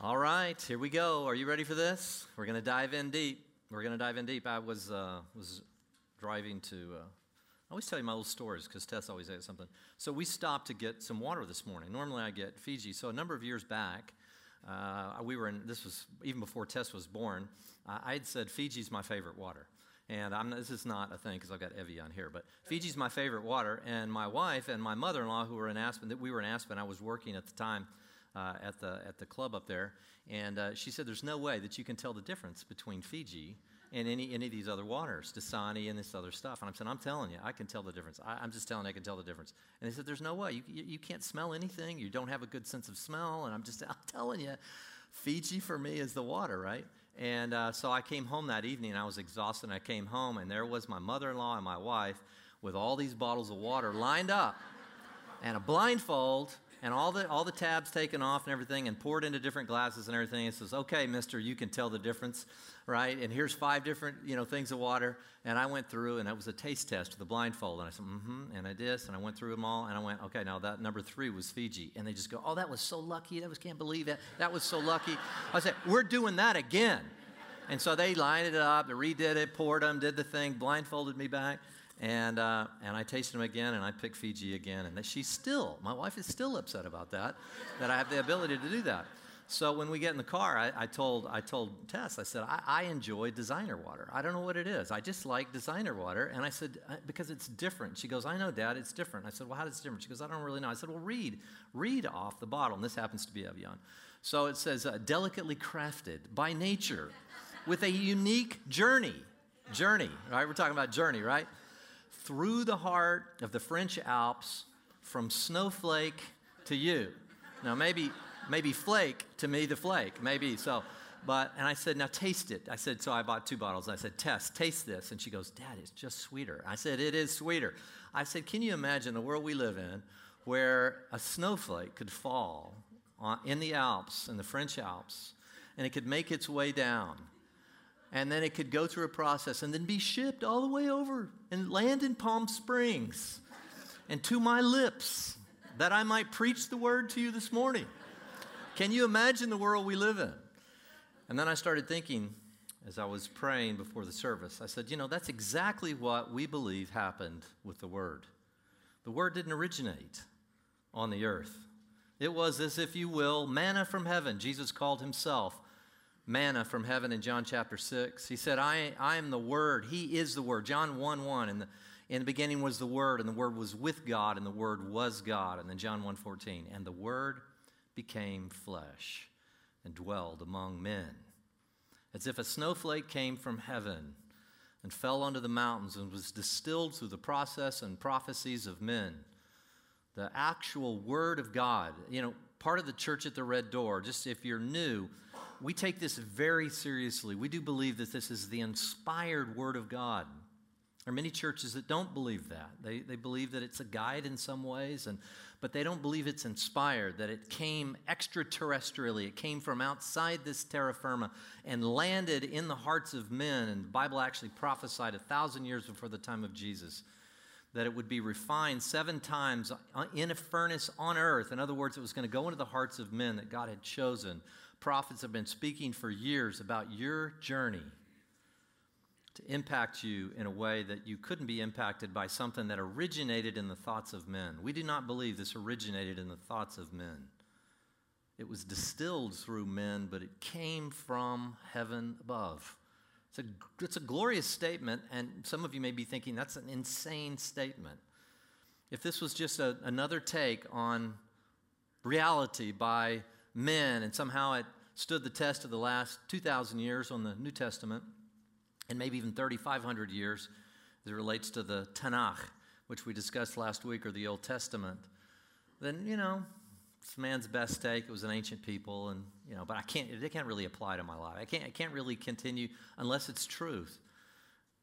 All right, here we go. Are you ready for this? We're going to dive in deep. We're going to dive in deep. I was uh, was driving to. Uh, I always tell you my little stories because Tess always has something. So we stopped to get some water this morning. Normally I get Fiji. So a number of years back, uh, we were in. This was even before Tess was born. I had said Fiji's my favorite water. And I'm, this is not a thing because I've got Evie Evian here, but Fiji's my favorite water. And my wife and my mother-in-law, who were in Aspen, that we were in Aspen. I was working at the time uh, at, the, at the club up there. And uh, she said, There's no way that you can tell the difference between Fiji and any, any of these other waters, Dasani and this other stuff. And I'm saying, I'm telling you, I can tell the difference. I, am just telling you, I can tell the difference. And they said, There's no way. You, you, you, can't smell anything. You don't have a good sense of smell. And I'm just, I'm telling you, Fiji for me is the water, right? And uh, so I came home that evening and I was exhausted. And I came home and there was my mother in law and my wife with all these bottles of water lined up and a blindfold and all the all the tabs taken off and everything and poured into different glasses and everything it says okay mister you can tell the difference right? And here's five different you know things of water. And i went through and it was a taste test with the blindfold and i said mm-hmm and i did and i went through them all and i went okay now that number three was fiji. And they just go oh that was so lucky that was can't believe it that was so lucky. I said we're doing that again. And so they lined it up they redid it poured them did the thing blindfolded me back and, uh, and I tasted them again, and I picked Fiji again. And she's still, my wife is still upset about that, that I have the ability to do that. So when we get in the car, I, I told, I told Tess, I said, I, I, enjoy designer water. I don't know what it is. I just like designer water. And I said, because it's different. She goes, I know, Dad, it's different. I said, well, how does it different? She goes, I don't really know. I said, well, read. Read off the bottle. And this happens to be Evian. So it says, uh, delicately crafted by nature with a unique journey. Journey, right? We're talking about journey, right? Through the heart of the French Alps from snowflake to you. Now, maybe, maybe flake to me, the flake, maybe so. But, and I said, now taste it. I said, so I bought two bottles. I said, Tess, taste this. And she goes, Dad, it's just sweeter. I said, it is sweeter. I said, can you imagine the world we live in where a snowflake could fall on, in the Alps, in the French Alps, and it could make its way down and then it could go through a process and then be shipped all the way over and land in Palm Springs and to my lips that I might preach the word to you this morning. Can you imagine the world we live in? And then I started thinking as I was praying before the service, I said, you know, that's exactly what we believe happened with the word. The word didn't originate on the earth. It was, as if you will, manna from heaven. Jesus called himself manna from heaven in John chapter 6. He said, I, I am the Word. He is the Word. John 1 1. In the, in the beginning was the Word, and the Word was with God, and the Word was God. And then John 1 14. And the Word became flesh and dwelled among men. As if a snowflake came from heaven and fell onto the mountains and was distilled through the process and prophecies of men. The actual Word of God. You know, part of the church at the Red Door, just if you're new, we take this very seriously. We do believe that this is the inspired Word of God. There are many churches that don't believe that. They, they believe that it's a guide in some ways, and, but they don't believe it's inspired, that it came extraterrestrially. It came from outside this terra firma and landed in the hearts of men. And the Bible actually prophesied a thousand years before the time of Jesus that it would be refined seven times in a furnace on earth. In other words, it was going to go into the hearts of men that God had chosen prophets have been speaking for years about your journey to impact you in a way that you couldn't be impacted by something that originated in the thoughts of men. We do not believe this originated in the thoughts of men. It was distilled through men, but it came from heaven above. It's a, it's a glorious statement, and some of you may be thinking that's an insane statement. If this was just a, another take on reality by men, and somehow it stood the test of the last 2,000 years on the New Testament, and maybe even 3,500 years as it relates to the Tanakh, which we discussed last week, or the Old Testament, then, you know, it's man's best take. It was an ancient people, and, you know, but I can't, it can't really apply to my life. I can't, I can't really continue unless it's truth.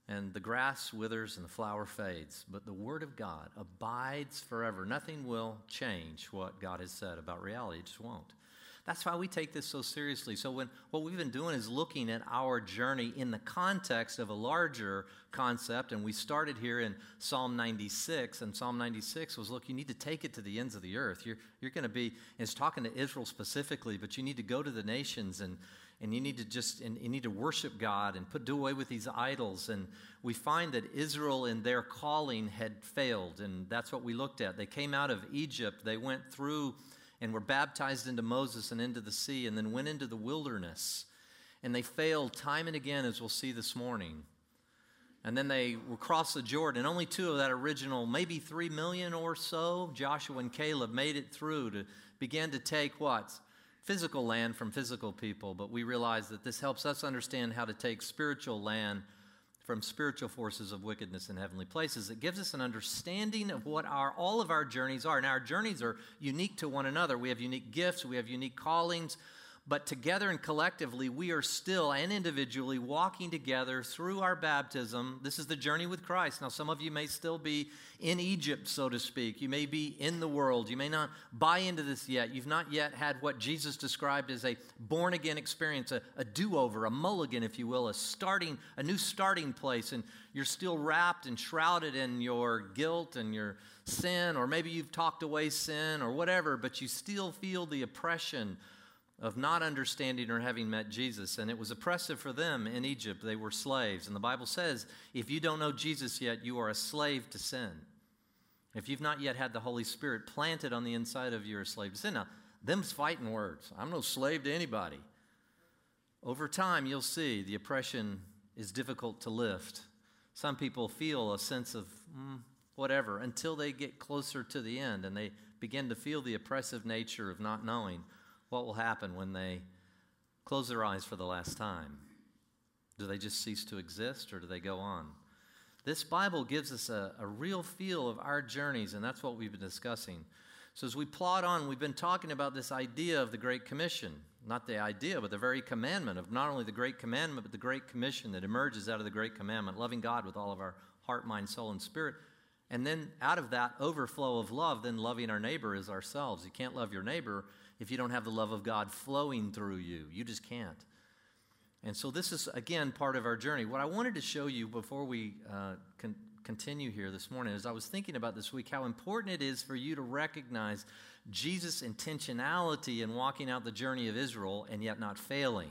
And the grass withers and the flower fades, but the Word of God abides forever. Nothing will change what God has said about reality, it just won't. That's why we take this so seriously. So, when, what we've been doing is looking at our journey in the context of a larger concept. And we started here in Psalm 96. And Psalm 96 was look, you need to take it to the ends of the earth. You're, you're going to be, it's talking to Israel specifically, but you need to go to the nations and and you need to just and you need to worship God and put do away with these idols. And we find that Israel in their calling had failed, and that's what we looked at. They came out of Egypt, they went through and were baptized into Moses and into the sea, and then went into the wilderness. And they failed time and again, as we'll see this morning. And then they will cross the Jordan. Only two of that original, maybe three million or so, Joshua and Caleb, made it through to begin to take what? Physical land from physical people. But we realize that this helps us understand how to take spiritual land from spiritual forces of wickedness in heavenly places. It gives us an understanding of what our all of our journeys are. And our journeys are unique to one another. We have unique gifts, we have unique callings, but together and collectively, we are still and individually walking together through our baptism. This is the journey with Christ. Now, some of you may still be in Egypt, so to speak. You may be in the world. You may not buy into this yet. You've not yet had what Jesus described as a born again experience, a, a do over, a mulligan, if you will, a starting, a new starting place. And you're still wrapped and shrouded in your guilt and your sin, or maybe you've talked away sin or whatever, but you still feel the oppression of not understanding or having met Jesus. And it was oppressive for them in Egypt. They were slaves. And the Bible says if you don't know Jesus yet, you are a slave to sin. If you've not yet had the Holy Spirit planted on the inside of you, you're a slave to sin. Now, them's fighting words. I'm no slave to anybody. Over time, you'll see the oppression is difficult to lift. Some people feel a sense of mm, whatever until they get closer to the end and they begin to feel the oppressive nature of not knowing what will happen when they close their eyes for the last time? Do they just cease to exist or do they go on? This Bible gives us a, a real feel of our journeys, and that's what we've been discussing. So, as we plot on, we've been talking about this idea of the Great Commission. Not the idea, but the very commandment of not only the Great Commandment, but the Great Commission that emerges out of the Great Commandment, loving God with all of our heart, mind, soul, and spirit. And then out of that overflow of love, then loving our neighbor as ourselves. You can't love your neighbor if you don't have the love of God flowing through you. You just can't. And so, this is again part of our journey. What I wanted to show you before we uh, con- continue here this morning is I was thinking about this week how important it is for you to recognize Jesus' intentionality in walking out the journey of Israel and yet not failing.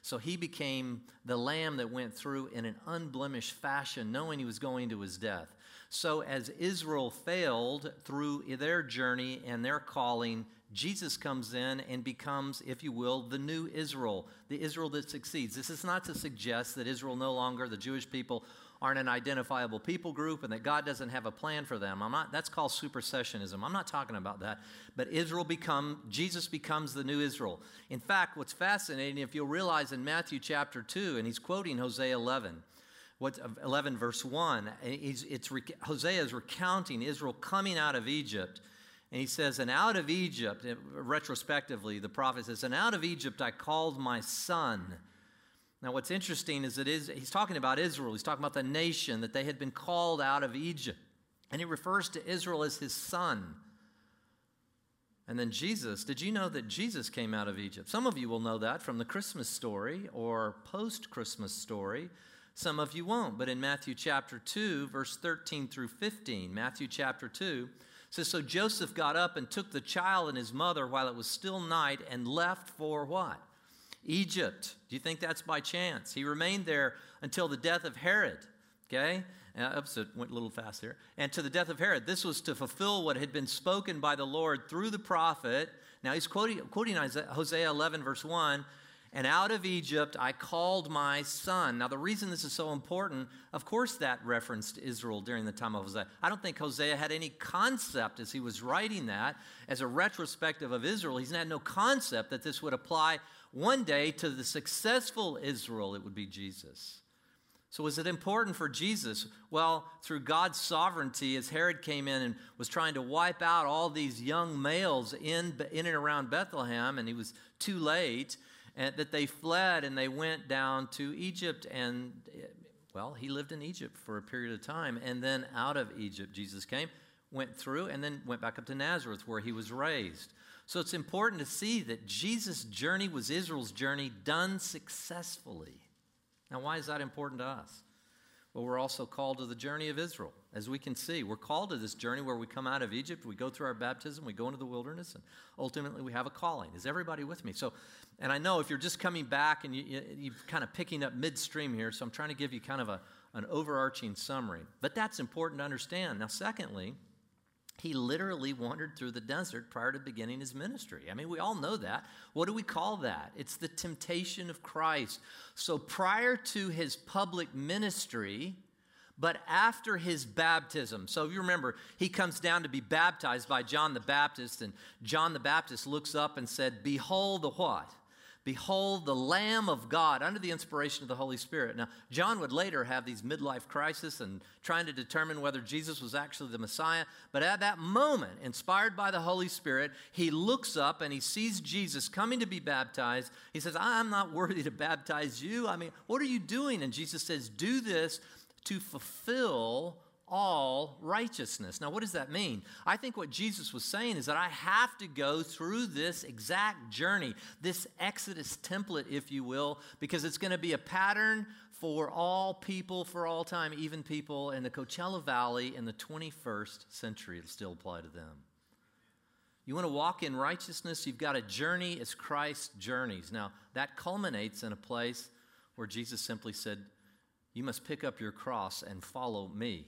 So he became the lamb that went through in an unblemished fashion, knowing he was going to his death. So, as Israel failed through their journey and their calling, Jesus comes in and becomes, if you will, the new Israel, the Israel that succeeds. This is not to suggest that Israel no longer, the Jewish people, aren't an identifiable people group and that God doesn't have a plan for them. I'm not, that's called supersessionism. I'm not talking about that. But Israel become, Jesus becomes the new Israel. In fact, what's fascinating, if you'll realize in Matthew chapter 2, and he's quoting Hosea 11, what, 11 verse 1, it's, Hosea is recounting Israel coming out of Egypt and he says, And out of Egypt, retrospectively, the prophet says, And out of Egypt I called my son. Now, what's interesting is that is, he's talking about Israel. He's talking about the nation, that they had been called out of Egypt. And he refers to Israel as his son. And then Jesus, did you know that Jesus came out of Egypt? Some of you will know that from the Christmas story or post Christmas story. Some of you won't. But in Matthew chapter 2, verse 13 through 15, Matthew chapter 2, says, So Joseph got up and took the child and his mother while it was still night and left for what? Egypt. Do you think that's by chance? He remained there until the death of Herod. Okay? Uh, oops, it went a little fast here. And to the death of Herod. This was to fulfill what had been spoken by the Lord through the prophet. Now he's quoting, quoting Hosea 11, verse 1 and out of Egypt I called my son. Now, the reason this is so important, of course, that referenced Israel during the time of Hosea. I don't think Hosea had any concept as he was writing that, as a retrospective of Israel. He's had no concept that this would apply one day to the successful Israel, it would be Jesus. So, was it important for Jesus? Well, through God's sovereignty, as Herod came in and was trying to wipe out all these young males in, in and around Bethlehem, and he was too late, and that they fled and they went down to Egypt. And, well, he lived in Egypt for a period of time. And then out of Egypt, Jesus came, went through, and then went back up to Nazareth where he was raised. So it's important to see that Jesus' journey was Israel's journey done successfully. Now, why is that important to us? Well, we're also called to the journey of Israel. As we can see, we're called to this journey where we come out of Egypt, we go through our baptism, we go into the wilderness, and ultimately we have a calling. Is everybody with me? So, and I know if you're just coming back and you, you, you're kind of picking up midstream here, so I'm trying to give you kind of a, an overarching summary. But that's important to understand. Now, secondly, he literally wandered through the desert prior to beginning his ministry. I mean, we all know that. What do we call that? It's the temptation of Christ. So prior to his public ministry, but after his baptism. So if you remember, he comes down to be baptized by John the Baptist, and John the Baptist looks up and said, Behold the what? Behold the Lamb of God under the inspiration of the Holy Spirit. Now, John would later have these midlife crises and trying to determine whether Jesus was actually the Messiah. But at that moment, inspired by the Holy Spirit, he looks up and he sees Jesus coming to be baptized. He says, I'm not worthy to baptize you. I mean, what are you doing? And Jesus says, Do this to fulfill all righteousness. Now, what does that mean? I think what Jesus was saying is that I have to go through this exact journey, this Exodus template, if you will, because it's going to be a pattern for all people for all time, even people in the Coachella Valley in the 21st century. It'll still apply to them. You want to walk in righteousness, you've got a journey as Christ journeys. Now, that culminates in a place where Jesus simply said, You must pick up your cross and follow me.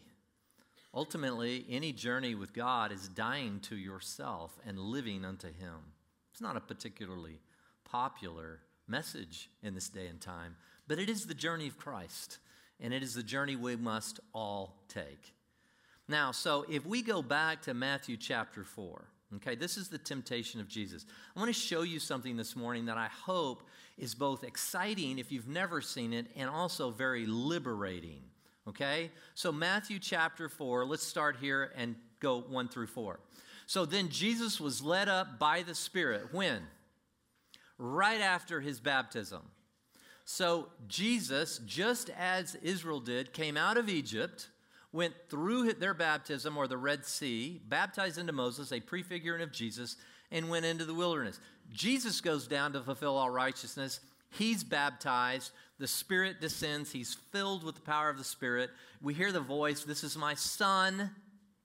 Ultimately, any journey with God is dying to yourself and living unto Him. It's not a particularly popular message in this day and time, but it is the journey of Christ, and it is the journey we must all take. Now, so if we go back to Matthew chapter 4, okay, this is the temptation of Jesus. I want to show you something this morning that I hope is both exciting if you've never seen it and also very liberating. Okay? So, Matthew chapter 4, let's start here and go 1 through 4. So, then Jesus was led up by the Spirit. When? Right after his baptism. So, Jesus, just as Israel did, came out of Egypt, went through their baptism or the Red Sea, baptized into Moses, a prefiguring of Jesus, and went into the wilderness. Jesus goes down to fulfill all righteousness. He's baptized. The Spirit descends. He's filled with the power of the Spirit. We hear the voice, This is my Son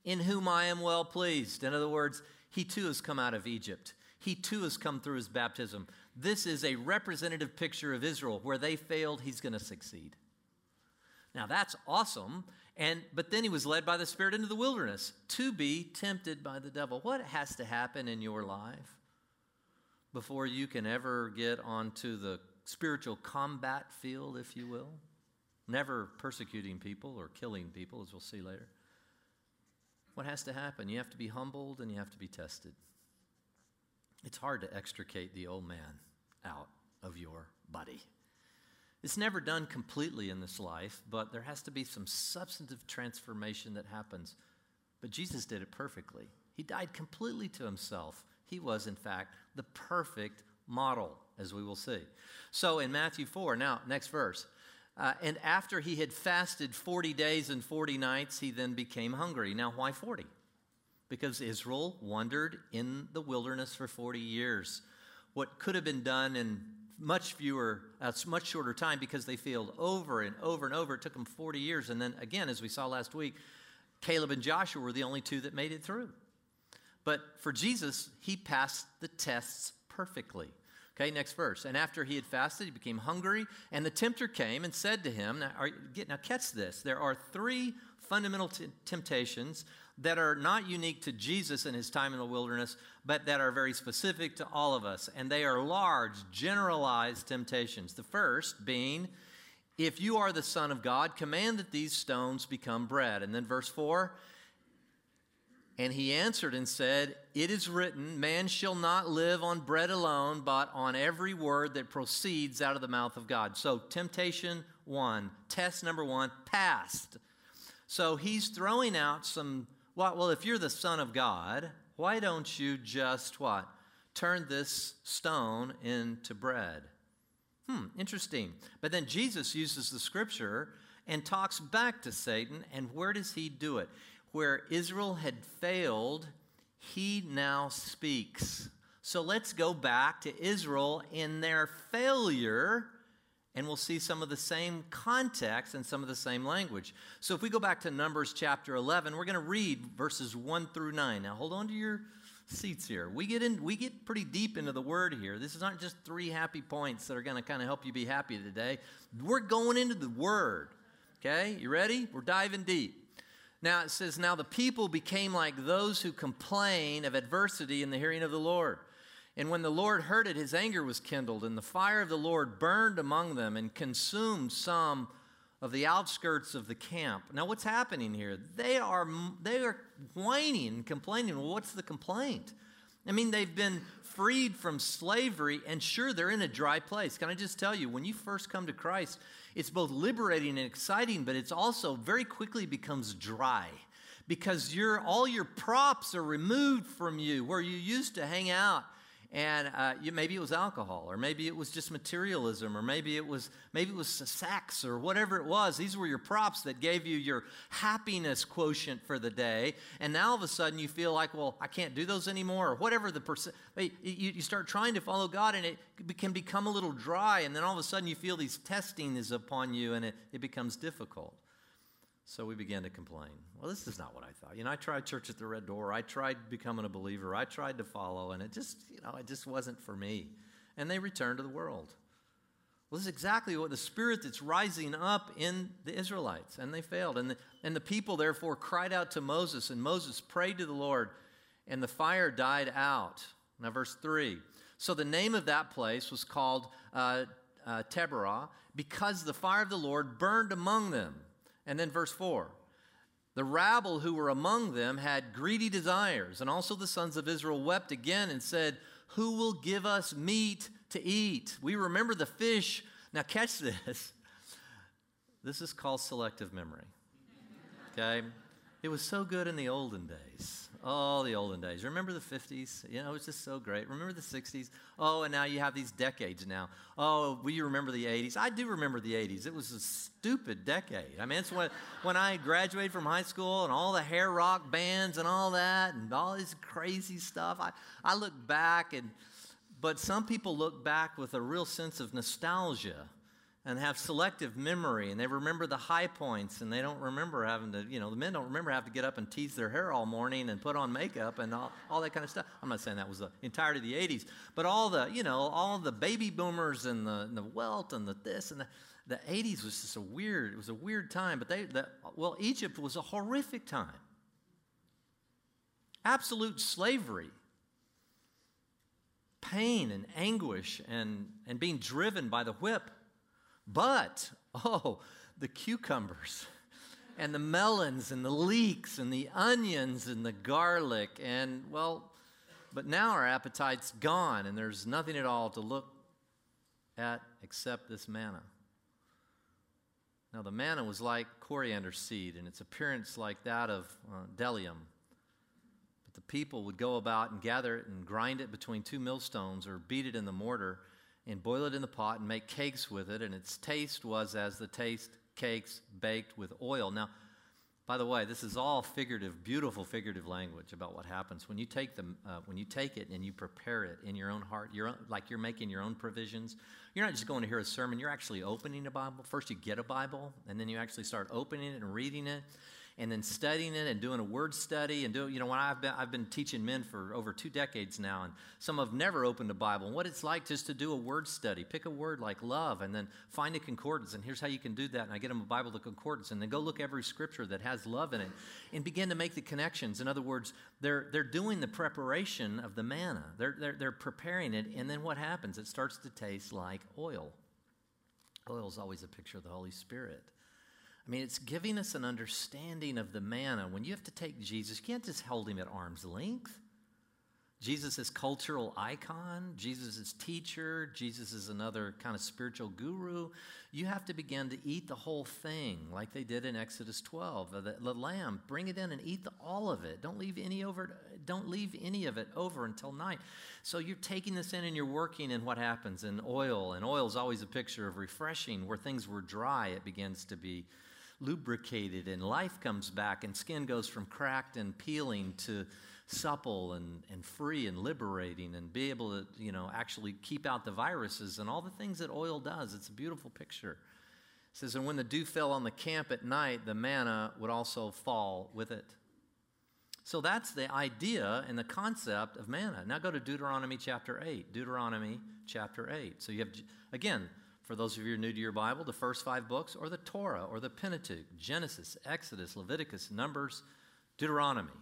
in whom I am well pleased. In other words, he too has come out of Egypt. He too has come through his baptism. This is a representative picture of Israel. Where they failed, he's going to succeed. Now that's awesome. And but then he was led by the Spirit into the wilderness to be tempted by the devil. What has to happen in your life before you can ever get onto the spiritual combat field, if you will, never persecuting people or killing people, as we'll see later. What has to happen? You have to be humbled and you have to be tested. It's hard to extricate the old man out of your body. It's never done completely in this life, but there has to be some substantive transformation that happens. But Jesus did it perfectly. He died completely to himself. He was, in fact, the perfect model, as we will see. So in Matthew 4, now, next verse. Uh, and after he had fasted 40 days and 40 nights, he then became hungry. Now, why 40? Because Israel wandered in the wilderness for 40 years. What could have been done in much fewer, uh, much shorter time because they failed over and over and over. It took them 40 years. And then again, as we saw last week, Caleb and Joshua were the only two that made it through. But for Jesus, he passed the tests perfectly. Okay, next verse. And after he had fasted, he became hungry, and the tempter came and said to him, Now, are, get, now catch this. There are three fundamental t- temptations that are not unique to Jesus in his time in the wilderness, but that are very specific to all of us. And they are large, generalized temptations. The first being, If you are the Son of God, command that these stones become bread. And then verse 4 and he answered and said, It is written, Man shall not live on bread alone, but on every word that proceeds out of the mouth of God. So, temptation one, test number one, passed. So, he's throwing out some, well, well, if you're the Son of God, why don't you just what? Turn this stone into bread. Hmm, interesting. But then Jesus uses the scripture and talks back to Satan, and where does he do it? Where Israel had failed, he now speaks. So let's go back to Israel in their failure, and we'll see some of the same context and some of the same language. So if we go back to Numbers chapter 11, we're going to read verses 1 through 9. Now hold on to your seats here. We get in we get pretty deep into the word here. This is not just three happy points that are going to kind of help you be happy today. We're going into the word. Okay? You ready? We're diving deep. Now it says, Now the people became like those who complain of adversity in the hearing of the Lord. And when the Lord heard it, his anger was kindled, and the fire of the Lord burned among them and consumed some of the outskirts of the camp. Now, what's happening here? They are, they are whining and complaining. Well, what's the complaint? I mean, they've been freed from slavery, and sure, they're in a dry place. Can I just tell you, when you first come to Christ, it's both liberating and exciting, but it's also very quickly becomes dry because your, all your props are removed from you where you used to hang out and uh, you, maybe it was alcohol or maybe it was just materialism or maybe it was maybe it was sex or whatever it was. These were your props that gave you your happiness quotient for the day. And now all of a sudden you feel like well i can't do those anymore or whatever the percent you, you start trying to follow god and it can become a little dry. And then all of a sudden you feel these testing is upon you and it, it becomes difficult so we began to complain. Well, this is not what I thought. You know, I tried church at the Red Door. I tried becoming a believer. I tried to follow, and it just, you know, it just wasn't for me. And they returned to the world. Well, this is exactly what the spirit that's rising up in the Israelites, and they failed. And the, and the people, therefore, cried out to Moses, and Moses prayed to the Lord, and the fire died out. Now, verse 3. So the name of that place was called uh, uh, Taberah, because the fire of the Lord burned among them. And then verse 4 The rabble who were among them had greedy desires, and also the sons of Israel wept again and said, Who will give us meat to eat? We remember the fish. Now, catch this. This is called selective memory. Okay? It was so good in the olden days. Oh, the olden days. Remember the 50s? You know, it was just so great. Remember the 60s? Oh, and now you have these decades now. Oh, will you remember the 80s? I do remember the 80s. It was a stupid decade. I mean, it's when, when I graduated from high school and all the hair rock bands and all that and all this crazy stuff. I, I look back and, but some people look back with a real sense of nostalgia and have selective memory and they remember the high points and they don't remember having to, you know, the men don't remember having to get up and tease their hair all morning and put on makeup and all, all that kind of stuff. I'm not saying that was the entirety of the 80s, but all the, you know, all the baby boomers and the, and the wealth and the this and the, the 80s was just a weird, it was a weird time, but they, the, well, Egypt was a horrific time. Absolute slavery pain and anguish and, and being driven by the whip but, oh, the cucumbers and the melons and the leeks and the onions and the garlic and, well, but now our appetite's gone and there's nothing at all to look at except this manna. Now, the manna was like coriander seed and its appearance like that of uh, bdellium. But the people would go about and gather it and grind it between two millstones or beat it in the mortar and boil it in the pot and make cakes with it, and its taste was as the taste cakes baked with oil. Now, by the way, this is all figurative, beautiful figurative language about what happens when you take them, uh, when you take it and you prepare it in your own heart. You're like you're making your own provisions. You're not just going to hear a sermon. You're actually opening a Bible. First, you get a Bible, and then you actually start opening it and reading it and then studying it and doing a word study and doing, you know, when I've been, I've been teaching men for over two decades now, and some have never opened a Bible, and what it's like just to do a word study. Pick a word like love and then find a concordance, and here's how you can do that. And I get them a Bible, the concordance, and then go look every scripture that has love in it and begin to make the connections. In other words, they're, they're doing the preparation of the manna, they're, they're, they're preparing it, and then what happens? It starts to taste like oil. Oil is always a picture of the Holy Spirit. I mean, it's giving us an understanding of the manna. When you have to take Jesus, you can't just hold him at arm's length. Jesus is cultural icon, Jesus is teacher, Jesus is another kind of spiritual guru. You have to begin to eat the whole thing like they did in Exodus 12. The, the lamb, bring it in and eat the, all of it. Don't leave any over don't leave any of it over until night. So you're taking this in and you're working in what happens in oil, and oil is always a picture of refreshing. Where things were dry, it begins to be lubricated and life comes back and skin goes from cracked and peeling to supple and, and free and liberating and be able to, you know, actually keep out the viruses and all the things that oil does. It's a beautiful picture. It says, And when the dew fell on the camp at night, the manna would also fall with it. So that's the idea and the concept of manna. Now go to Deuteronomy chapter 8. Deuteronomy chapter 8. So you have, again, for those of you who are new to your Bible, the first five books, or the Torah, or the Pentateuch, Genesis, Exodus, Leviticus, Numbers, Deuteronomy.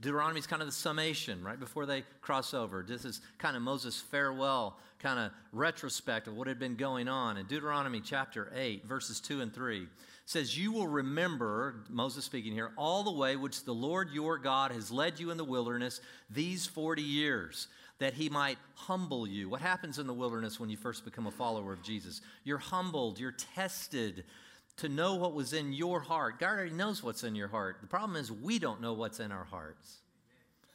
Deuteronomy is kind of the summation right before they cross over. This is kind of Moses' farewell, kind of retrospect of what had been going on. In Deuteronomy chapter 8, verses 2 and 3, says, You will remember, Moses speaking here, all the way which the Lord your God has led you in the wilderness these 40 years, that he might humble you. What happens in the wilderness when you first become a follower of Jesus? You're humbled, you're tested to know what was in your heart. God already knows what's in your heart. The problem is we don't know what's in our hearts.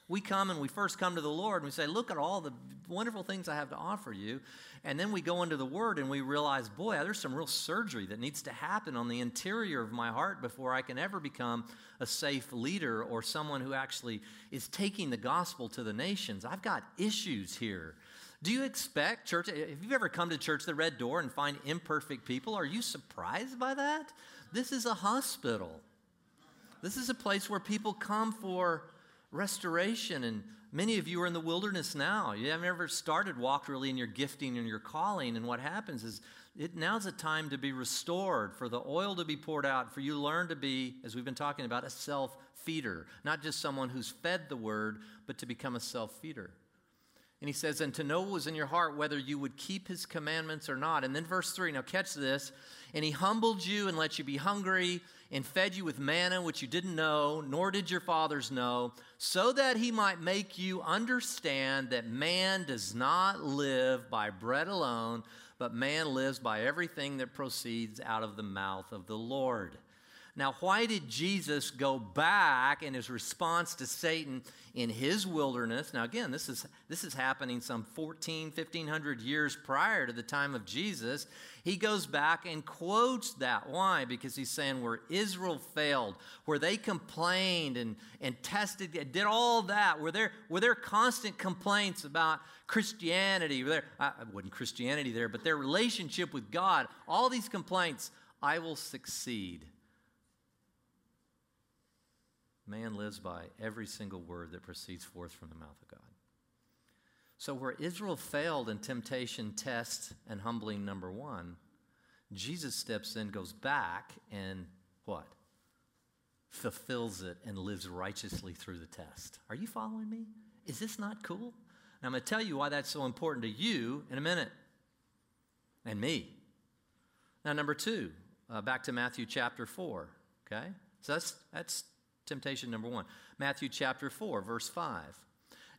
We come and we first come to the Lord and we say, Look at all the wonderful things I have to offer you. And then we go into the Word and we realize, Boy, there's some real surgery that needs to happen on the interior of my heart before I can ever become a safe leader or someone who actually is taking the gospel to the nations. I've got issues here. Do you expect church? If you've ever come to church, the red door, and find imperfect people, are you surprised by that? This is a hospital. This is a place where people come for restoration. And many of you are in the wilderness now. You haven't ever started, walked really in your gifting and your calling. And what happens is it, now's a time to be restored, for the oil to be poured out, for you to learn to be, as we've been talking about, a self feeder, not just someone who's fed the word, but to become a self feeder. And he says, and to know what was in your heart, whether you would keep his commandments or not. And then verse 3, now catch this. And he humbled you and let you be hungry and fed you with manna, which you didn't know, nor did your fathers know, so that he might make you understand that man does not live by bread alone, but man lives by everything that proceeds out of the mouth of the Lord. Now, why did Jesus go back in his response to Satan in his wilderness? Now, again, this is, this is happening some 14, 1500 years prior to the time of Jesus. He goes back and quotes that. Why? Because he's saying where Israel failed, where they complained and, and tested, did all that, where there, were there constant complaints about Christianity, were there, I wasn't Christianity there, but their relationship with God, all these complaints, I will succeed Man lives by every single word that proceeds forth from the mouth of God. So, where Israel failed in temptation, test, and humbling number one, Jesus steps in, goes back, and what? Fulfills it and lives righteously through the test. Are you following me? Is this not cool? Now, I'm going to tell you why that's so important to you in a minute and me. Now, number two, uh, back to Matthew chapter 4, okay? So that's, that's temptation number one. Matthew chapter 4, verse 5.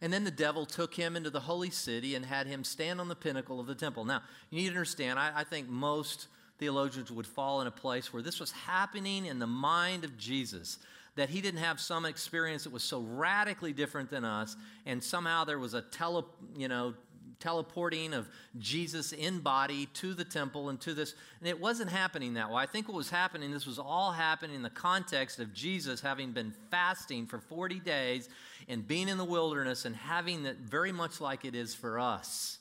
And then the devil took him into the holy city and had him stand on the pinnacle of the temple. Now, you need to understand, I, I think most theologians would fall in a place where this was happening in the mind of Jesus that he didn't have some experience that was so radically different than us and somehow there was a tele you know teleporting of Jesus in body to the temple and to this. And it wasn't happening that way. I think what was happening, this was all happening in the context of Jesus having been fasting for 40 days and being in the wilderness and having that very much like it is for us.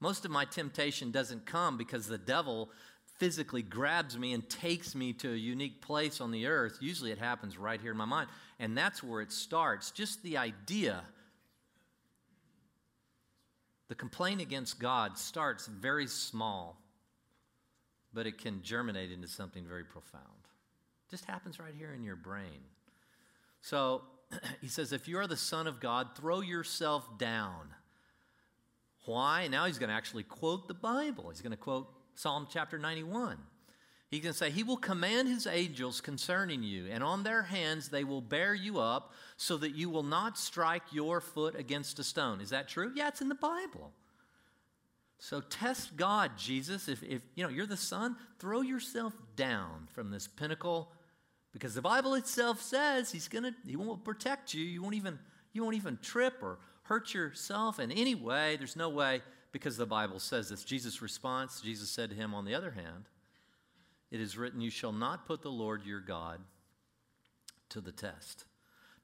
Most of my temptation doesn't come because the devil physically grabs me and takes me to a unique place on the earth. Usually it happens right here in my mind. And that's where it starts. Just the idea the complaint against God starts very small, but it can germinate into something very profound. It just happens right here in your brain. So he says, if you are the Son of God, throw yourself down. Why? Now he's going to actually quote the Bible. He's going to quote Psalm chapter 91. He can say, He will command His angels concerning you, and on their hands they will bear you up so that you will not strike your foot against a stone. Is that true? Yeah, it's in the Bible. So test God, Jesus. If, if you know you're the son, throw yourself down from this pinnacle because the Bible itself says He's gonna He won't protect you. You won't even you won't even trip or hurt yourself in any way. There's no way because the Bible says this. Jesus' response, Jesus said to him, on the other hand, it is written, You shall not put the Lord your God to the test.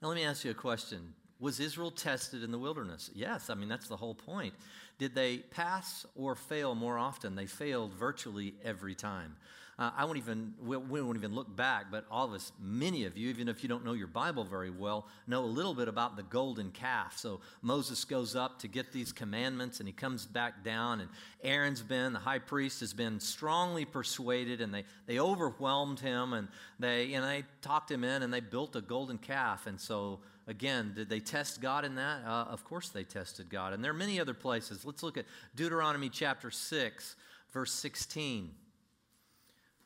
Now, let me ask you a question. Was Israel tested in the wilderness? Yes, I mean, that's the whole point. Did they pass or fail more often? They failed virtually every time. Uh, I won't even, we, we, won't even look back, but all of us, many of you, even if you don't know your Bible very well, know a little bit about the golden calf. So Moses goes up to get these commandments and he comes back down, and Aaron's been, the high priest, has been strongly persuaded, and they, they overwhelmed him, and they, and they talked him in, and they built a golden calf. And so, again, did they test God in that? Uh, of course they tested God. And there are many other places. Let's look at Deuteronomy chapter 6, verse 16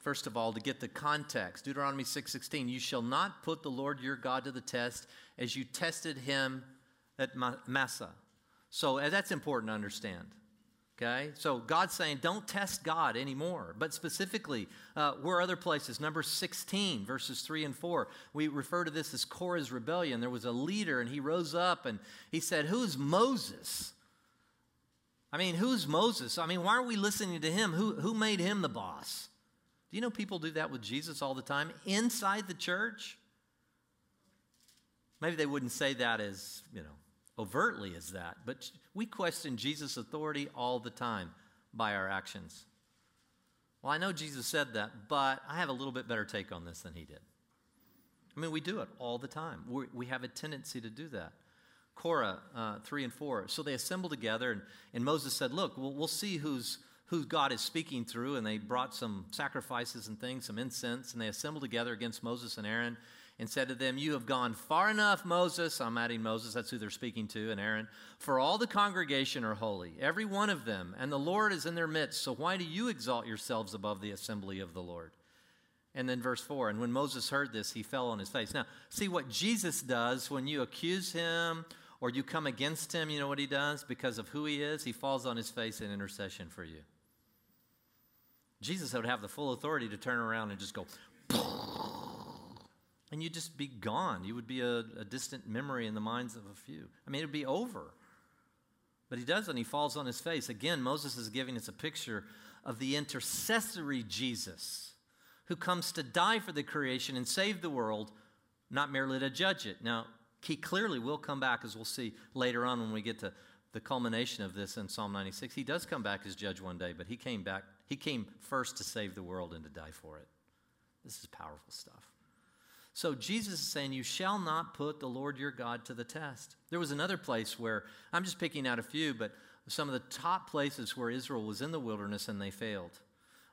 first of all to get the context. Deuteronomy 6.16 you shall not put the lord your god to the test as you tested him at Massah. so uh, that's important to understand okay? So god's saying don't test god anymore. But specifically uh, where other places number 16 verses 3 and 4 we refer to this as korah's rebellion. There was a leader and he rose up and he said who's moses? I mean who's moses? I mean why are we listening to him? Who, who made him the boss do you know people do that with Jesus all the time inside the church? Maybe they wouldn't say that as, you know, overtly as that, but we question Jesus' authority all the time by our actions. Well, I know Jesus said that, but I have a little bit better take on this than he did. I mean, we do it all the time. we we have a tendency to do that. Korah uh, 3 and 4. So they assembled together, and, and Moses said, Look, we'll, we'll see who's who God is speaking through, and they brought some sacrifices and things, some incense, and they assembled together against Moses and Aaron and said to them, You have gone far enough, Moses. I'm adding Moses, that's who they're speaking to, and Aaron. For all the congregation are holy, every one of them, and the Lord is in their midst. So why do you exalt yourselves above the assembly of the Lord? And then verse 4 And when Moses heard this, he fell on his face. Now, see what Jesus does when you accuse him or you come against him, you know what he does? Because of who he is, he falls on his face in intercession for you. Jesus would have the full authority to turn around and just go, and you'd just be gone. You would be a, a, distant memory in the minds of a few. I mean, it would be over. But he doesn't. He falls on his face. Again, Moses is giving us a picture of the intercessory Jesus who comes to die for the creation and save the world, not merely to judge it. Now, he clearly will come back, as we'll see later on when we get to the culmination of this in Psalm 96. He does come back as judge one day, but he came back he came first to save the world and to die for it. This is powerful stuff. So Jesus is saying, You shall not put the Lord your God to the test. There was another place where, I'm just picking out a few, but some of the top places where Israel was in the wilderness and they failed.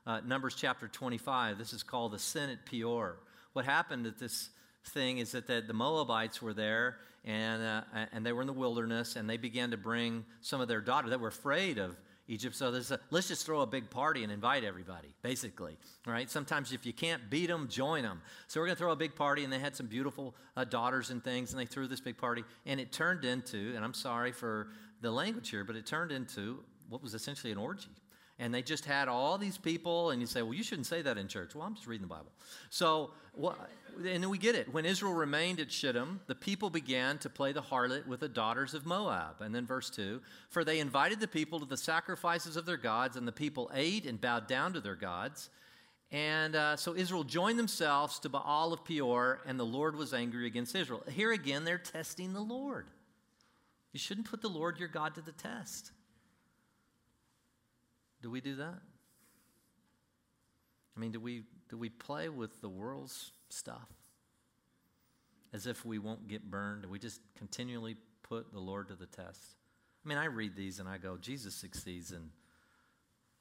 Uh, Numbers chapter 25, this is called the sin at Peor. What happened at this thing is that the, the Moabites were there and, uh, and they were in the wilderness and they began to bring some of their daughters. that were afraid of Egypt. So there's a, let's just throw a big party and invite everybody, basically. Right? Sometimes if you can't beat them, join them. So we're going to throw a big party, and they had some beautiful uh, daughters and things, and they threw this big party, and it turned into, and I'm sorry for the language here, but it turned into what was essentially an orgy and they just had all these people, and you say, well, you shouldn't say that in church. Well, I'm just reading the Bible. So, and then we get it. When Israel remained at Shittim, the people began to play the harlot with the daughters of Moab. And then verse 2 For they invited the people to the sacrifices of their gods, and the people ate and bowed down to their gods. And uh, so Israel joined themselves to Baal of Peor, and the Lord was angry against Israel. Here again, they're testing the Lord. You shouldn't put the Lord your God to the test. Do we do that? I mean, do we, do we play with the world's stuff as if we won't get burned? Do we just continually put the Lord to the test? I mean, I read these and I go, Jesus succeeds, and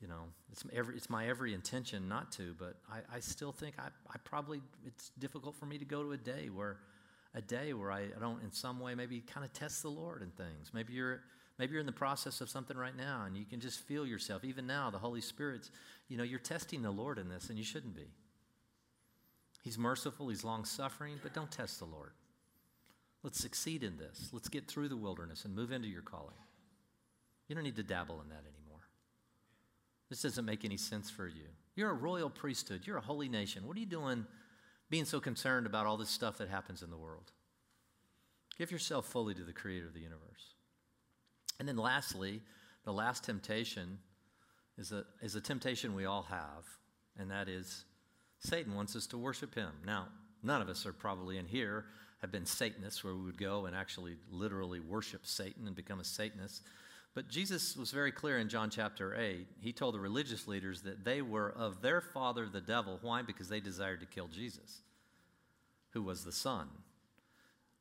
you know, it's every, it's my every intention not to, but I, I still think I, I probably it's difficult for me to go to a day where a day where I, I don't in some way maybe kind of test the Lord in things. Maybe you're Maybe you're in the process of something right now and you can just feel yourself. Even now, the Holy Spirit's, you know, you're testing the Lord in this and you shouldn't be. He's merciful, He's long suffering, but don't test the Lord. Let's succeed in this. Let's get through the wilderness and move into your calling. You don't need to dabble in that anymore. This doesn't make any sense for you. You're a royal priesthood, you're a holy nation. What are you doing being so concerned about all this stuff that happens in the world? Give yourself fully to the creator of the universe. And then lastly, the last temptation is a, is a temptation we all have, and that is Satan wants us to worship him. Now, none of us are probably in here have been Satanists, where we would go and actually literally worship Satan and become a Satanist. But Jesus was very clear in John chapter 8. He told the religious leaders that they were of their father, the devil. Why? Because they desired to kill Jesus, who was the Son.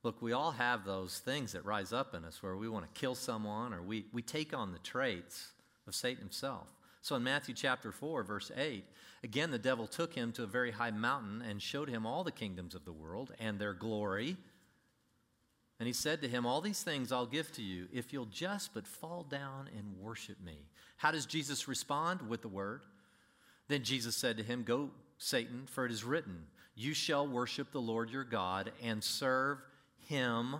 Look, we all have those things that rise up in us where we want to kill someone or we, we take on the traits of Satan himself. So in Matthew chapter 4, verse 8, again the devil took him to a very high mountain and showed him all the kingdoms of the world and their glory. And he said to him, All these things I'll give to you if you'll just but fall down and worship me. How does Jesus respond? With the word. Then Jesus said to him, Go, Satan, for it is written, You shall worship the Lord your God and serve him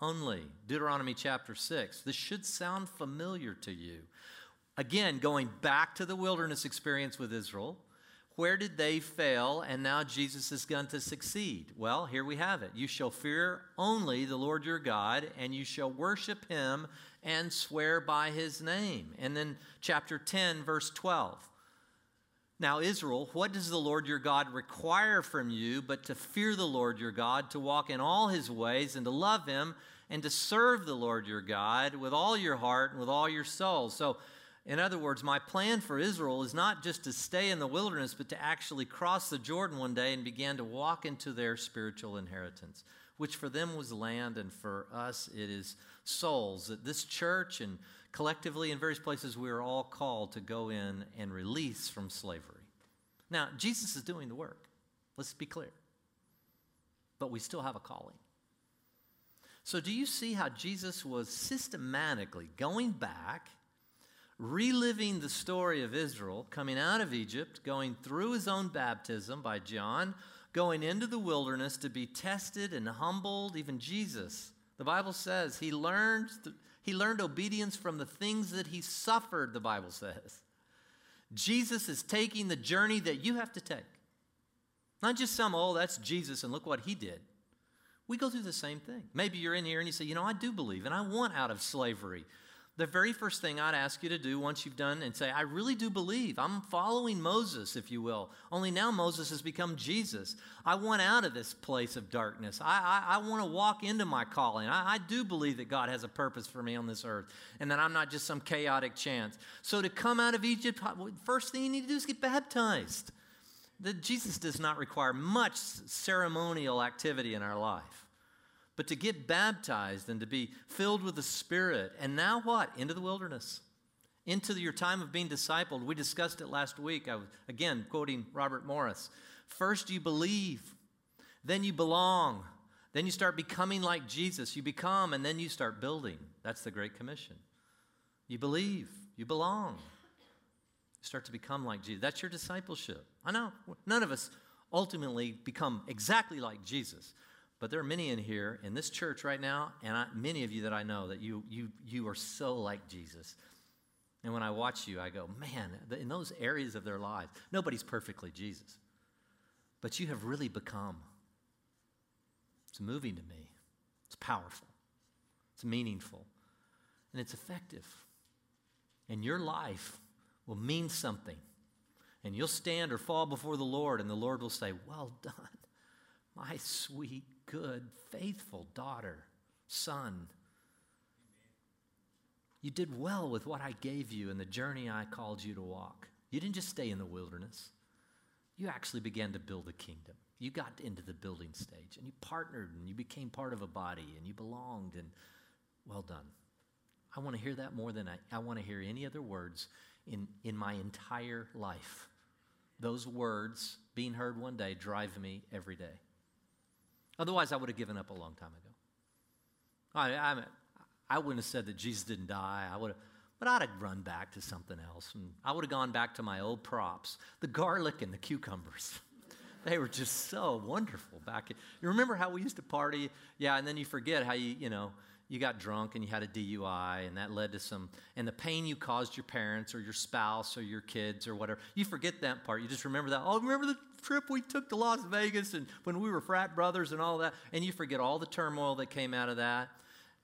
only. Deuteronomy chapter 6. This should sound familiar to you. Again, going back to the wilderness experience with Israel, where did they fail and now Jesus is going to succeed? Well, here we have it. You shall fear only the Lord your God, and you shall worship him and swear by his name. And then chapter 10, verse 12. Now, Israel, what does the Lord your God require from you but to fear the Lord your God, to walk in all his ways, and to love him, and to serve the Lord your God with all your heart and with all your soul? So, in other words, my plan for Israel is not just to stay in the wilderness, but to actually cross the Jordan one day and begin to walk into their spiritual inheritance, which for them was land, and for us it is souls. That this church and collectively in various places we are all called to go in and release from slavery. Now, Jesus is doing the work. Let's be clear. But we still have a calling. So, do you see how Jesus was systematically going back reliving the story of Israel coming out of Egypt, going through his own baptism by John, going into the wilderness to be tested and humbled, even Jesus. The Bible says he learned, he learned obedience from the things that he suffered, the Bible says. Jesus is taking the journey that you have to take. Not just some, oh, that's Jesus and look what he did. We go through the same thing. Maybe you're in here and you say, you know, I do believe and I want out of slavery the very first thing I'd ask you to do once you've done and say, I really do believe. I'm following Moses, if you will. Only now Moses has become Jesus. I want out of this place of darkness. I, I, I want to walk into my calling. I, I do believe that God has a purpose for me on this earth and that I'm not just some chaotic chance. So to come out of Egypt, first thing you need to do is get baptized. That Jesus does not require much ceremonial activity in our life but to get baptized and to be filled with the Spirit. And now what? Into the wilderness, into your time of being discipled. We discussed it last week. I was, again, quoting Robert Morris. First, you believe, then you belong, then you start becoming like Jesus. You become, and then you start building. That's the Great Commission. You believe, you belong, you start to become like Jesus. That's your discipleship. I know none of us ultimately become exactly like Jesus. But there are many in here in this church right now, and I, many of you that I know that you, you, you are so like Jesus. And when I watch you, I go, man, in those areas of their lives, nobody's perfectly Jesus. But you have really become. It's moving to me, it's powerful, it's meaningful, and it's effective. And your life will mean something. And you'll stand or fall before the Lord, and the Lord will say, Well done, my sweet good, faithful daughter, son. You did well with what I gave you in the journey I called you to walk. You didn't just stay in the wilderness, you actually began to build a kingdom. You got into the building stage and you partnered and you became part of a body and you belonged and well done. I want to hear that more than I, I want to hear any other words in, in my entire life. Those words being heard one day drive me every day. Otherwise, I would have given up a long time ago. I, I, I wouldn't have said that Jesus didn't die. I would have, but I'd have run back to something else. And I would have gone back to my old props the garlic and the cucumbers. they were just so wonderful back. You remember how we used to party? Yeah, and then you forget how you, you know, you got drunk and you had a DUI, and that led to some, and the pain you caused your parents or your spouse or your kids or whatever. You forget that part. You just remember that. Oh, remember the trip we took to Las Vegas and when we were frat brothers and all that. And you forget all the turmoil that came out of that.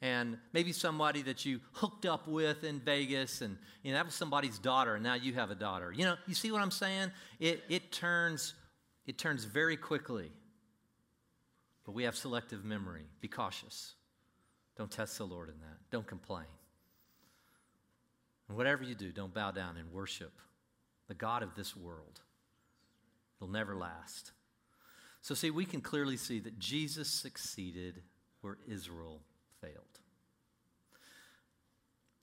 And maybe somebody that you hooked up with in Vegas, and you know, that was somebody's daughter, and now you have a daughter. You know, you see what I'm saying? It, it turns it turns very quickly but we have selective memory. Be cautious. Don't test the Lord in that. Don't complain. And whatever you do, don't bow down and worship the God of this world. It'll never last. So, see, we can clearly see that Jesus succeeded where Israel failed.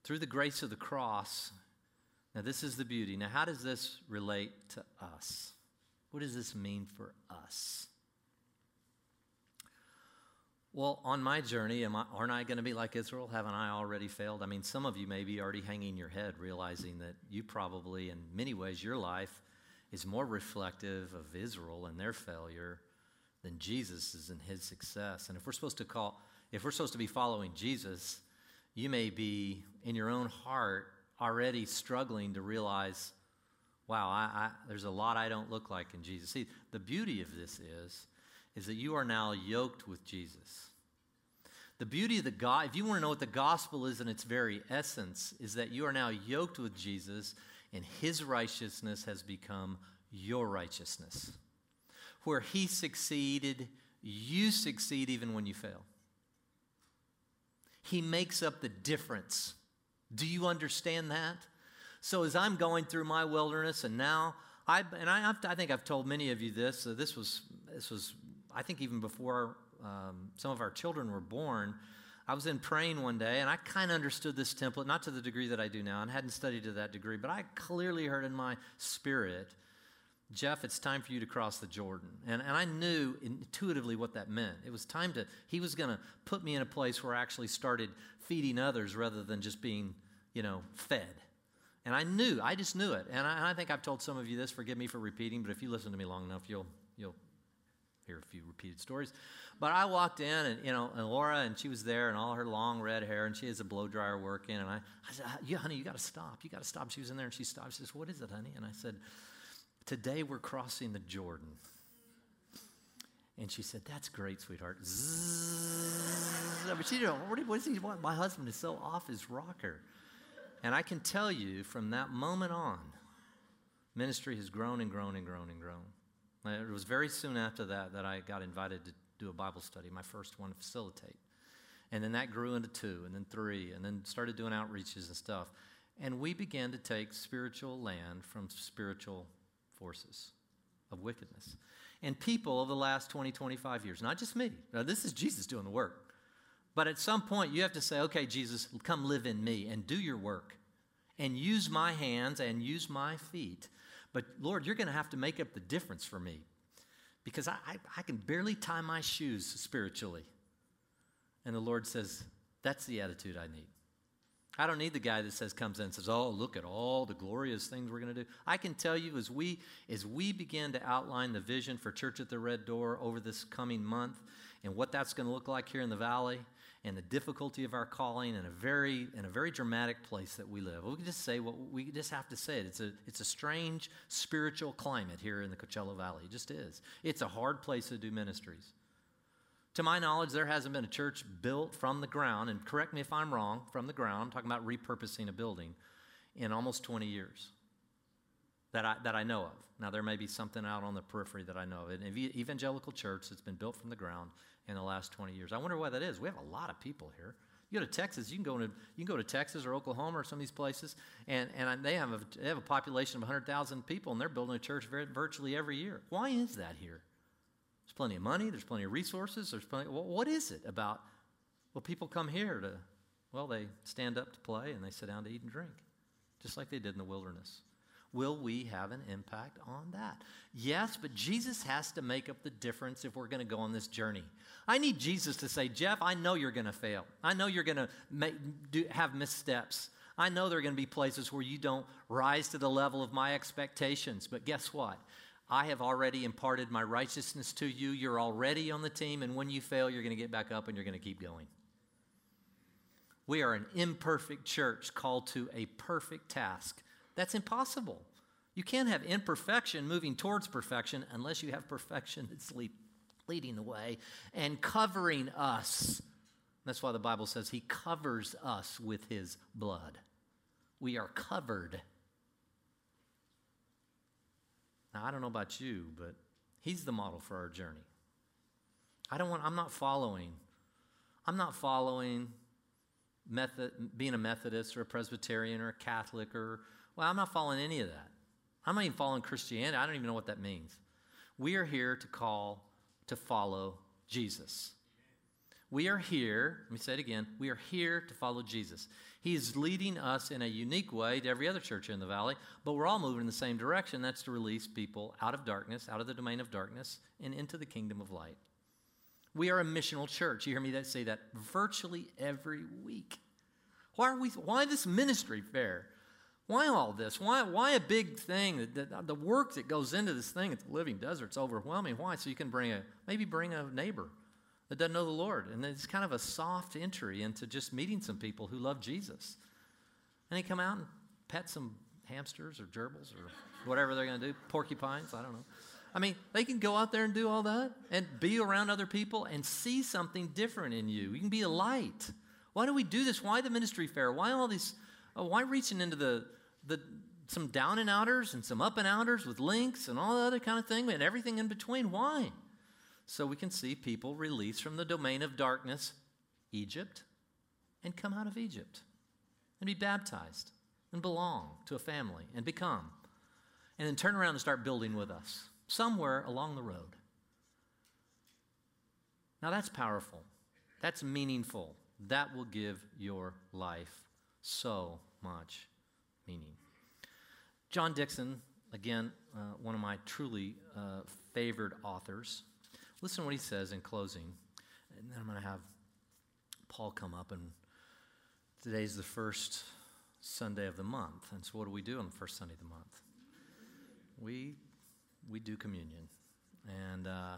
Through the grace of the cross, now this is the beauty. Now, how does this relate to us? What does this mean for us? Well, on my journey, am I, aren't I going to be like Israel? Haven't I already failed? I mean, some of you may be already hanging your head, realizing that you probably, in many ways, your life is more reflective of Israel and their failure than Jesus is in his success. And if we're supposed to call, if we're supposed to be following Jesus, you may be in your own heart already struggling to realize, wow, I, I, there's a lot I don't look like in Jesus. See, the beauty of this is is that you are now yoked with Jesus. The beauty of the God, if you want to know what the gospel is in its very essence, is that you are now yoked with Jesus and his righteousness has become your righteousness. Where he succeeded, you succeed even when you fail. He makes up the difference. Do you understand that? So as I'm going through my wilderness, and now I and I, I think I've told many of you this. So this was this was I think even before um, some of our children were born, I was in praying one day and I kind of understood this template, not to the degree that I do now, and hadn't studied to that degree, but I clearly heard in my spirit, Jeff, it's time for you to cross the Jordan. And, and I knew intuitively what that meant. It was time to, he was going to put me in a place where I actually started feeding others rather than just being, you know, fed. And I knew, I just knew it. And I, and I think I've told some of you this, forgive me for repeating, but if you listen to me long enough, you'll, you'll hear a few repeated stories. But I walked in, and you know, and Laura, and she was there, and all her long red hair, and she has a blow dryer working. And I, I said, uh, "Yeah, honey, you got to stop. You got to stop." She was in there, and she stopped. She says, "What is it, honey?" And I said, "Today we're crossing the Jordan." And she said, "That's great, sweetheart." But she didn't. What does he want? My husband is so off his rocker, and I can tell you from that moment on, ministry has grown and grown and grown and grown. Uh, it was very soon after that that I got invited to do a Bible study, my first one to facilitate. And then that grew into two, and then three, and then started doing outreaches and stuff. And we began to take spiritual land from spiritual forces of wickedness. And people over the last 20, 25 years, not just me, now this is Jesus doing the work. But at some point, you have to say, okay, Jesus, come live in me and do your work and use my hands and use my feet but Lord, you're going to have to make up the difference for me because I, I, I, can barely tie my shoes spiritually. And the Lord says, That's the attitude I need. I don't need the guy that says comes in and says, "Oh, look at all the glorious things we're going to do." I can tell you as we as we begin to outline the vision for Church at the Red Door over this coming month and what that's going to look like here in the valley, and the difficulty of our calling in a very in a very dramatic place that we live. We can just say what we just have to say it. It's a it's a strange spiritual climate here in the Coachella Valley. It just is. It's a hard place to do ministries. To my knowledge, there hasn't been a church built from the ground, and correct me if I'm wrong, from the ground, I'm talking about repurposing a building, in almost 20 years that I, that I know of. Now, there may be something out on the periphery that I know of. An evangelical church that's been built from the ground in the last 20 years. I wonder why that is. We have a lot of people here. You go to Texas, you can go to, you can go to Texas or Oklahoma or some of these places, and, and they, have a, they have a population of 100,000 people, and they're building a church virtually every year. Why is that here? There's plenty of money, there's plenty of resources, there's plenty. Well, what is it about? Well, people come here to, well, they stand up to play and they sit down to eat and drink, just like they did in the wilderness. Will we have an impact on that? Yes, but Jesus has to make up the difference if we're going to go on this journey. I need Jesus to say, Jeff, I know you're going to fail. I know you're going to make, do, have missteps. I know there are going to be places where you don't rise to the level of my expectations. But guess what? I have already imparted my righteousness to you. You're already on the team. And when you fail, you're going to get back up and you're going to keep going. We are an imperfect church called to a perfect task. That's impossible. You can't have imperfection moving towards perfection unless you have perfection that's leading the way and covering us. That's why the Bible says He covers us with His blood. We are covered. Now, I don't know about you, but He's the model for our journey. I don't want, I'm not following. I'm not following method, being a Methodist or a Presbyterian or a Catholic or, well, I'm not following any of that. I'm not even following Christianity. I don't even know what that means. We are here to call to follow Jesus. We are here, let me say it again, we are here to follow Jesus. He is leading us in a unique way to every other church in the valley, but we're all moving in the same direction. That's to release people out of darkness, out of the domain of darkness, and into the kingdom of light. We are a missional church. You hear me say that virtually every week. Why are we why this ministry fair? Why all this? Why, why a big thing? The, the, the work that goes into this thing at the living desert's overwhelming. Why? So you can bring a maybe bring a neighbor that doesn't know the Lord. And it's kind of a soft entry into just meeting some people who love Jesus. And they come out and pet some hamsters or gerbils or whatever they're going to do, porcupines, I don't know. I mean, they can go out there and do all that and be around other people and see something different in you. You can be a light. Why do we do this? Why the ministry fair? Why all these? Oh, why reaching into the the some down and outers and some up and outers with links and all the other kind of thing and everything in between? Why? so we can see people released from the domain of darkness, Egypt, and come out of Egypt and be baptized and belong to a family and become, and then turn around and start building with us somewhere along the road. Now that's powerful. That's meaningful. That will give your life so much meaning. John Dickson, again, uh, one of my truly uh, favored authors, Listen to what he says in closing. And then I'm going to have Paul come up. And today's the first Sunday of the month. And so, what do we do on the first Sunday of the month? We, we do communion. And uh,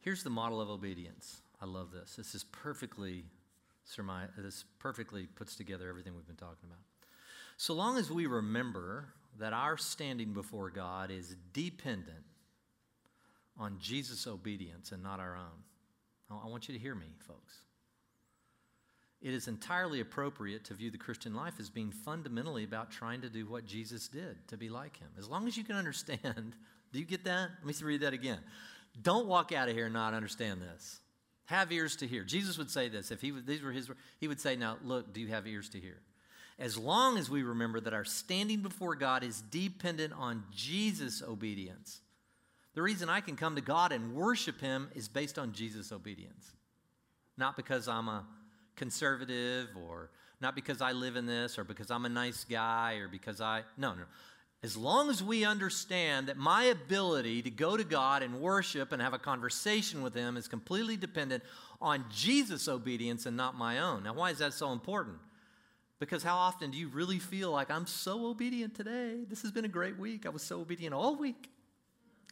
here's the model of obedience. I love this. This is perfectly this perfectly puts together everything we've been talking about. So long as we remember that our standing before God is dependent on Jesus' obedience and not our own. I want you to hear me, folks. It is entirely appropriate to view the Christian life as being fundamentally about trying to do what Jesus did, to be like him. As long as you can understand, do you get that? Let me read that again. Don't walk out of here and not understand this. Have ears to hear. Jesus would say this. If he, these were his, he would say, Now, look, do you have ears to hear? As long as we remember that our standing before God is dependent on Jesus' obedience, the reason I can come to God and worship Him is based on Jesus' obedience. Not because I'm a conservative or not because I live in this or because I'm a nice guy or because I. No, no. As long as we understand that my ability to go to God and worship and have a conversation with Him is completely dependent on Jesus' obedience and not my own. Now, why is that so important? Because how often do you really feel like I'm so obedient today? This has been a great week. I was so obedient all week.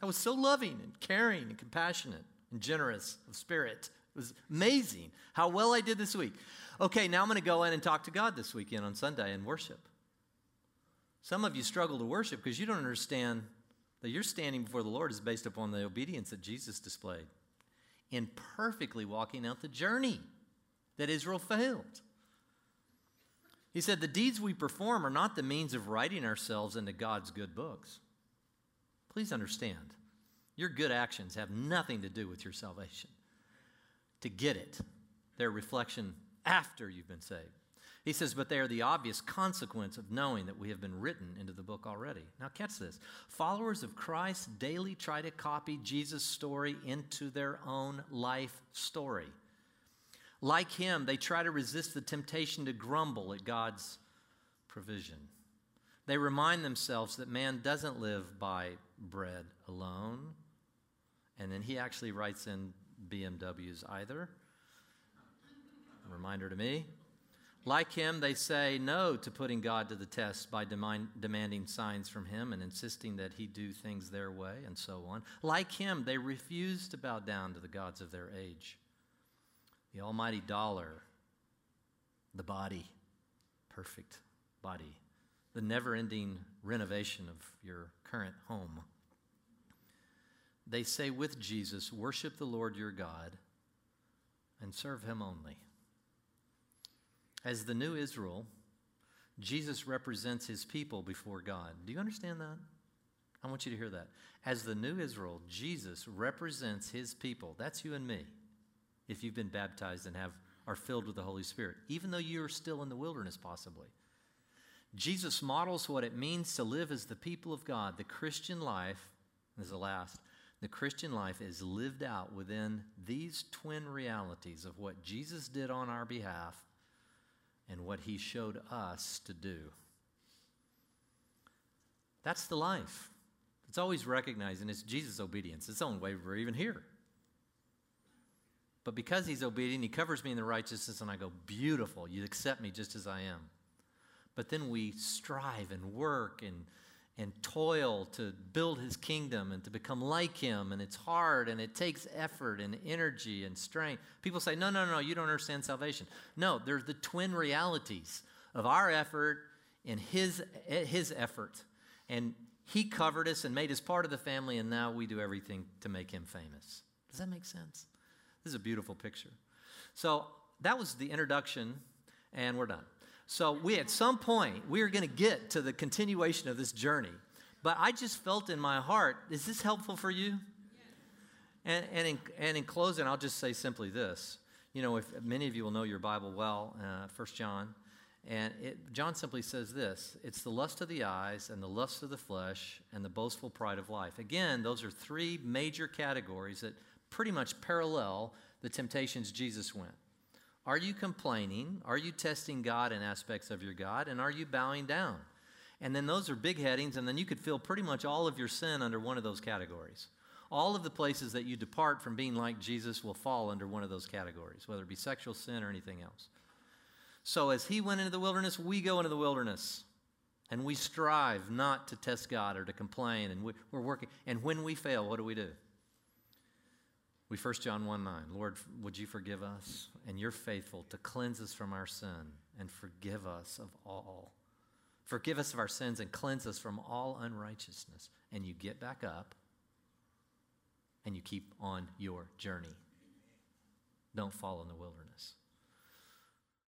I was so loving and caring and compassionate and generous of spirit. It was amazing how well I did this week. Okay, now I'm going to go in and talk to God this weekend on Sunday and worship. Some of you struggle to worship because you don't understand that your standing before the Lord is based upon the obedience that Jesus displayed in perfectly walking out the journey that Israel failed. He said, The deeds we perform are not the means of writing ourselves into God's good books. Please understand, your good actions have nothing to do with your salvation. To get it, they're reflection after you've been saved. He says, but they are the obvious consequence of knowing that we have been written into the book already. Now, catch this. Followers of Christ daily try to copy Jesus' story into their own life story. Like him, they try to resist the temptation to grumble at God's provision. They remind themselves that man doesn't live by bread alone. And then he actually writes in BMWs either. A reminder to me. Like him, they say no to putting God to the test by demand, demanding signs from him and insisting that he do things their way and so on. Like him, they refuse to bow down to the gods of their age. The almighty dollar, the body, perfect body, the never ending renovation of your current home. They say with Jesus, worship the Lord your God and serve him only. As the new Israel, Jesus represents his people before God. Do you understand that? I want you to hear that. As the new Israel, Jesus represents his people. That's you and me. If you've been baptized and have are filled with the Holy Spirit, even though you're still in the wilderness possibly. Jesus models what it means to live as the people of God. The Christian life, is the last, the Christian life is lived out within these twin realities of what Jesus did on our behalf and what he showed us to do. That's the life. It's always recognizing it's Jesus' obedience. It's the only way we're even here. But because he's obedient, he covers me in the righteousness, and I go, Beautiful, you accept me just as I am. But then we strive and work and, and toil to build his kingdom and to become like him, and it's hard and it takes effort and energy and strength. People say, No, no, no, you don't understand salvation. No, there's the twin realities of our effort and his, his effort. And he covered us and made us part of the family, and now we do everything to make him famous. Does that make sense? This is a beautiful picture. So that was the introduction, and we're done. So we, at some point, we are going to get to the continuation of this journey. But I just felt in my heart, is this helpful for you? And, and, in, and in closing, I'll just say simply this. You know, if many of you will know your Bible well, uh, 1 John, and it, John simply says this it's the lust of the eyes, and the lust of the flesh, and the boastful pride of life. Again, those are three major categories that pretty much parallel the temptations Jesus went. Are you complaining? Are you testing God in aspects of your God? And are you bowing down? And then those are big headings, and then you could fill pretty much all of your sin under one of those categories. All of the places that you depart from being like Jesus will fall under one of those categories, whether it be sexual sin or anything else. So as he went into the wilderness, we go into the wilderness. And we strive not to test God or to complain. And we, are working. And when we fail, what do we do? We 1 John 1 9. Lord, would you forgive us? And you're faithful to cleanse us from our sin and forgive us of all. Forgive us of our sins and cleanse us from all unrighteousness. And you get back up and you keep on your journey. Don't fall in the wilderness.